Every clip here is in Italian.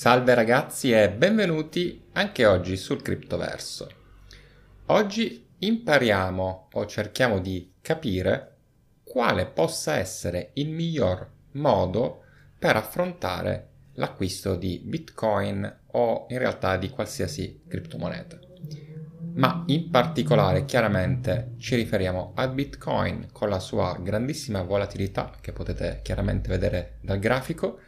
Salve ragazzi e benvenuti anche oggi sul Criptoverso. Oggi impariamo o cerchiamo di capire quale possa essere il miglior modo per affrontare l'acquisto di Bitcoin o in realtà di qualsiasi criptomoneta. Ma in particolare chiaramente ci riferiamo a Bitcoin con la sua grandissima volatilità che potete chiaramente vedere dal grafico.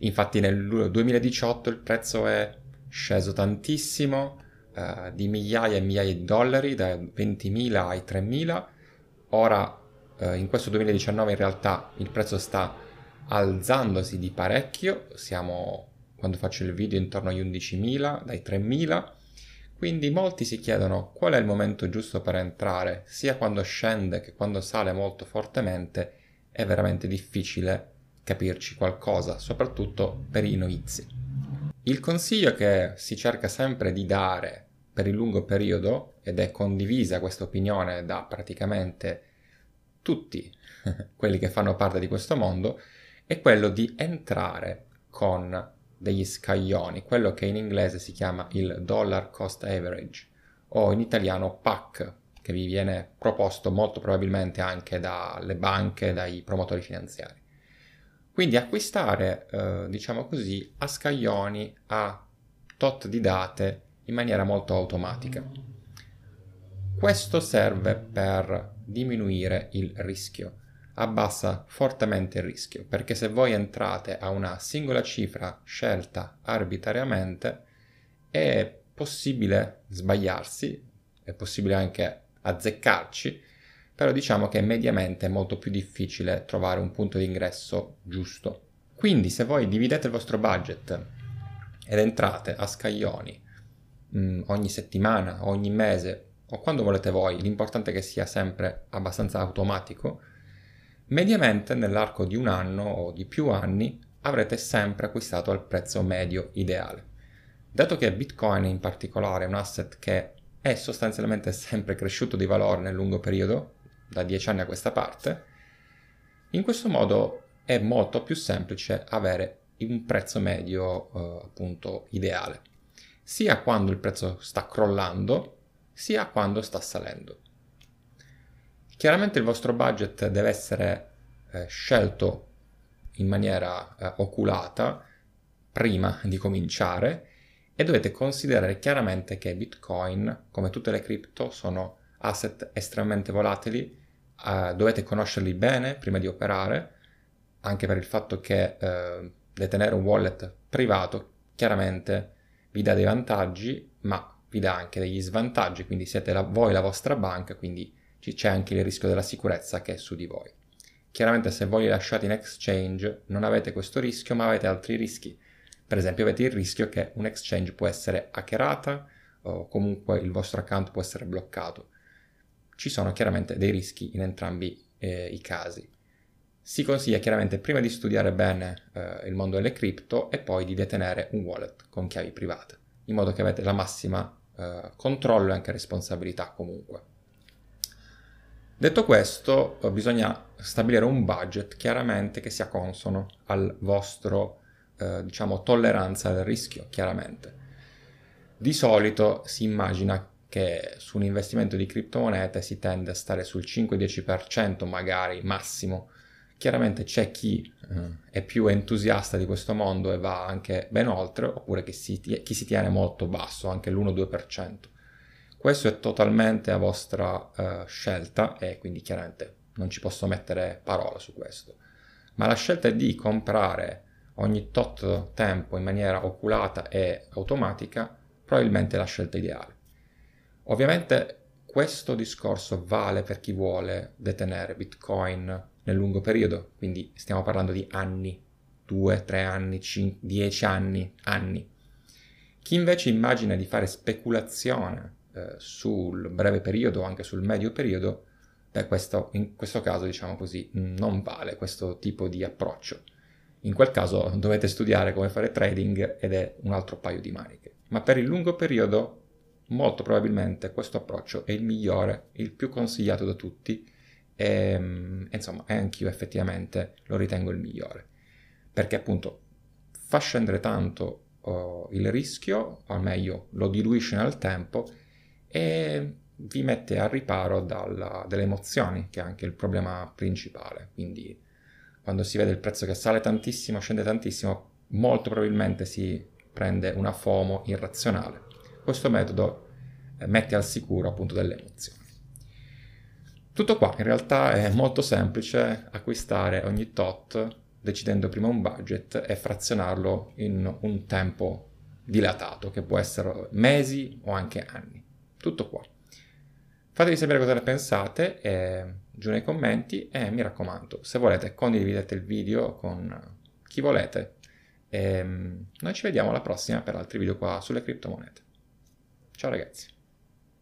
Infatti nel 2018 il prezzo è sceso tantissimo, eh, di migliaia e migliaia di dollari, da 20.000 ai 3.000. Ora eh, in questo 2019 in realtà il prezzo sta alzandosi di parecchio, siamo quando faccio il video intorno agli 11.000, dai 3.000, quindi molti si chiedono qual è il momento giusto per entrare, sia quando scende che quando sale molto fortemente, è veramente difficile capirci qualcosa, soprattutto per i novizi. Il consiglio che si cerca sempre di dare per il lungo periodo, ed è condivisa questa opinione da praticamente tutti quelli che fanno parte di questo mondo, è quello di entrare con degli scaglioni, quello che in inglese si chiama il dollar cost average o in italiano PAC, che vi viene proposto molto probabilmente anche dalle banche, dai promotori finanziari. Quindi acquistare, eh, diciamo così, a scaglioni, a tot di date in maniera molto automatica. Questo serve per diminuire il rischio abbassa fortemente il rischio, perché se voi entrate a una singola cifra scelta arbitrariamente, è possibile sbagliarsi, è possibile anche azzeccarci, però diciamo che mediamente è molto più difficile trovare un punto di ingresso giusto. Quindi se voi dividete il vostro budget ed entrate a scaglioni mh, mm, ogni settimana, ogni mese o quando volete voi, l'importante è che sia sempre abbastanza automatico, Mediamente nell'arco di un anno o di più anni avrete sempre acquistato al prezzo medio ideale. Dato che Bitcoin in particolare è un asset che è sostanzialmente sempre cresciuto di valore nel lungo periodo, da 10 anni a questa parte, in questo modo è molto più semplice avere un prezzo medio eh, appunto ideale, sia quando il prezzo sta crollando, sia quando sta salendo. Chiaramente il vostro budget deve essere eh, scelto in maniera eh, oculata prima di cominciare e dovete considerare chiaramente che Bitcoin, come tutte le cripto, sono asset estremamente volatili, eh, dovete conoscerli bene prima di operare, anche per il fatto che eh, detenere un wallet privato chiaramente vi dà dei vantaggi, ma vi dà anche degli svantaggi, quindi siete la, voi la vostra banca, quindi c'è anche il rischio della sicurezza che è su di voi. Chiaramente se voi li lasciate in exchange non avete questo rischio, ma avete altri rischi. Per esempio avete il rischio che un exchange può essere hackerata o comunque il vostro account può essere bloccato. Ci sono chiaramente dei rischi in entrambi eh, i casi. Si consiglia chiaramente prima di studiare bene eh, il mondo delle cripto e poi di detenere un wallet con chiavi private, in modo che avete la massima eh, controllo e anche responsabilità comunque. Detto questo, eh, bisogna stabilire un budget chiaramente che sia consono al vostro, eh, diciamo, tolleranza al rischio, chiaramente. Di solito si immagina che su un investimento di criptomonete si tende a stare sul 5-10% magari massimo. Chiaramente c'è chi eh, è più entusiasta di questo mondo e va anche ben oltre, oppure si, chi si tiene molto basso, anche l'1-2%. Questo è totalmente a vostra uh, scelta e quindi chiaramente non ci posso mettere parola su questo. Ma la scelta è di comprare ogni tot tempo in maniera oculata e automatica, probabilmente è la scelta ideale. Ovviamente questo discorso vale per chi vuole detenere Bitcoin nel lungo periodo, quindi stiamo parlando di anni, 2, 3 anni, 5, 10 anni, anni. Chi invece immagina di fare speculazione eh, sul breve periodo o anche sul medio periodo, beh, questo, in questo caso, diciamo così, non vale questo tipo di approccio. In quel caso dovete studiare come fare trading ed è un altro paio di maniche. Ma per il lungo periodo, molto probabilmente questo approccio è il migliore, il più consigliato da tutti e, mm, insomma, anch'io effettivamente lo ritengo il migliore. Perché appunto fa scendere tanto oh, il rischio, o meglio lo diluisce nel tempo e vi mette a riparo dalla, dalle emozioni, che è anche il problema principale. Quindi quando si vede il prezzo che sale tantissimo, scende tantissimo, molto probabilmente si prende una FOMO irrazionale. Questo metodo eh, mette al sicuro appunto delle emozioni. Tutto qua, in realtà è molto semplice acquistare ogni tot decidendo prima un budget e frazionarlo in un tempo dilatato, che può essere mesi o anche anni. Tutto qua. Fatemi sapere cosa ne pensate eh, giù nei commenti e mi raccomando, se volete condividete il video con chi volete. E, ehm, noi ci vediamo alla prossima per altri video qua sulle criptomonete. Ciao ragazzi.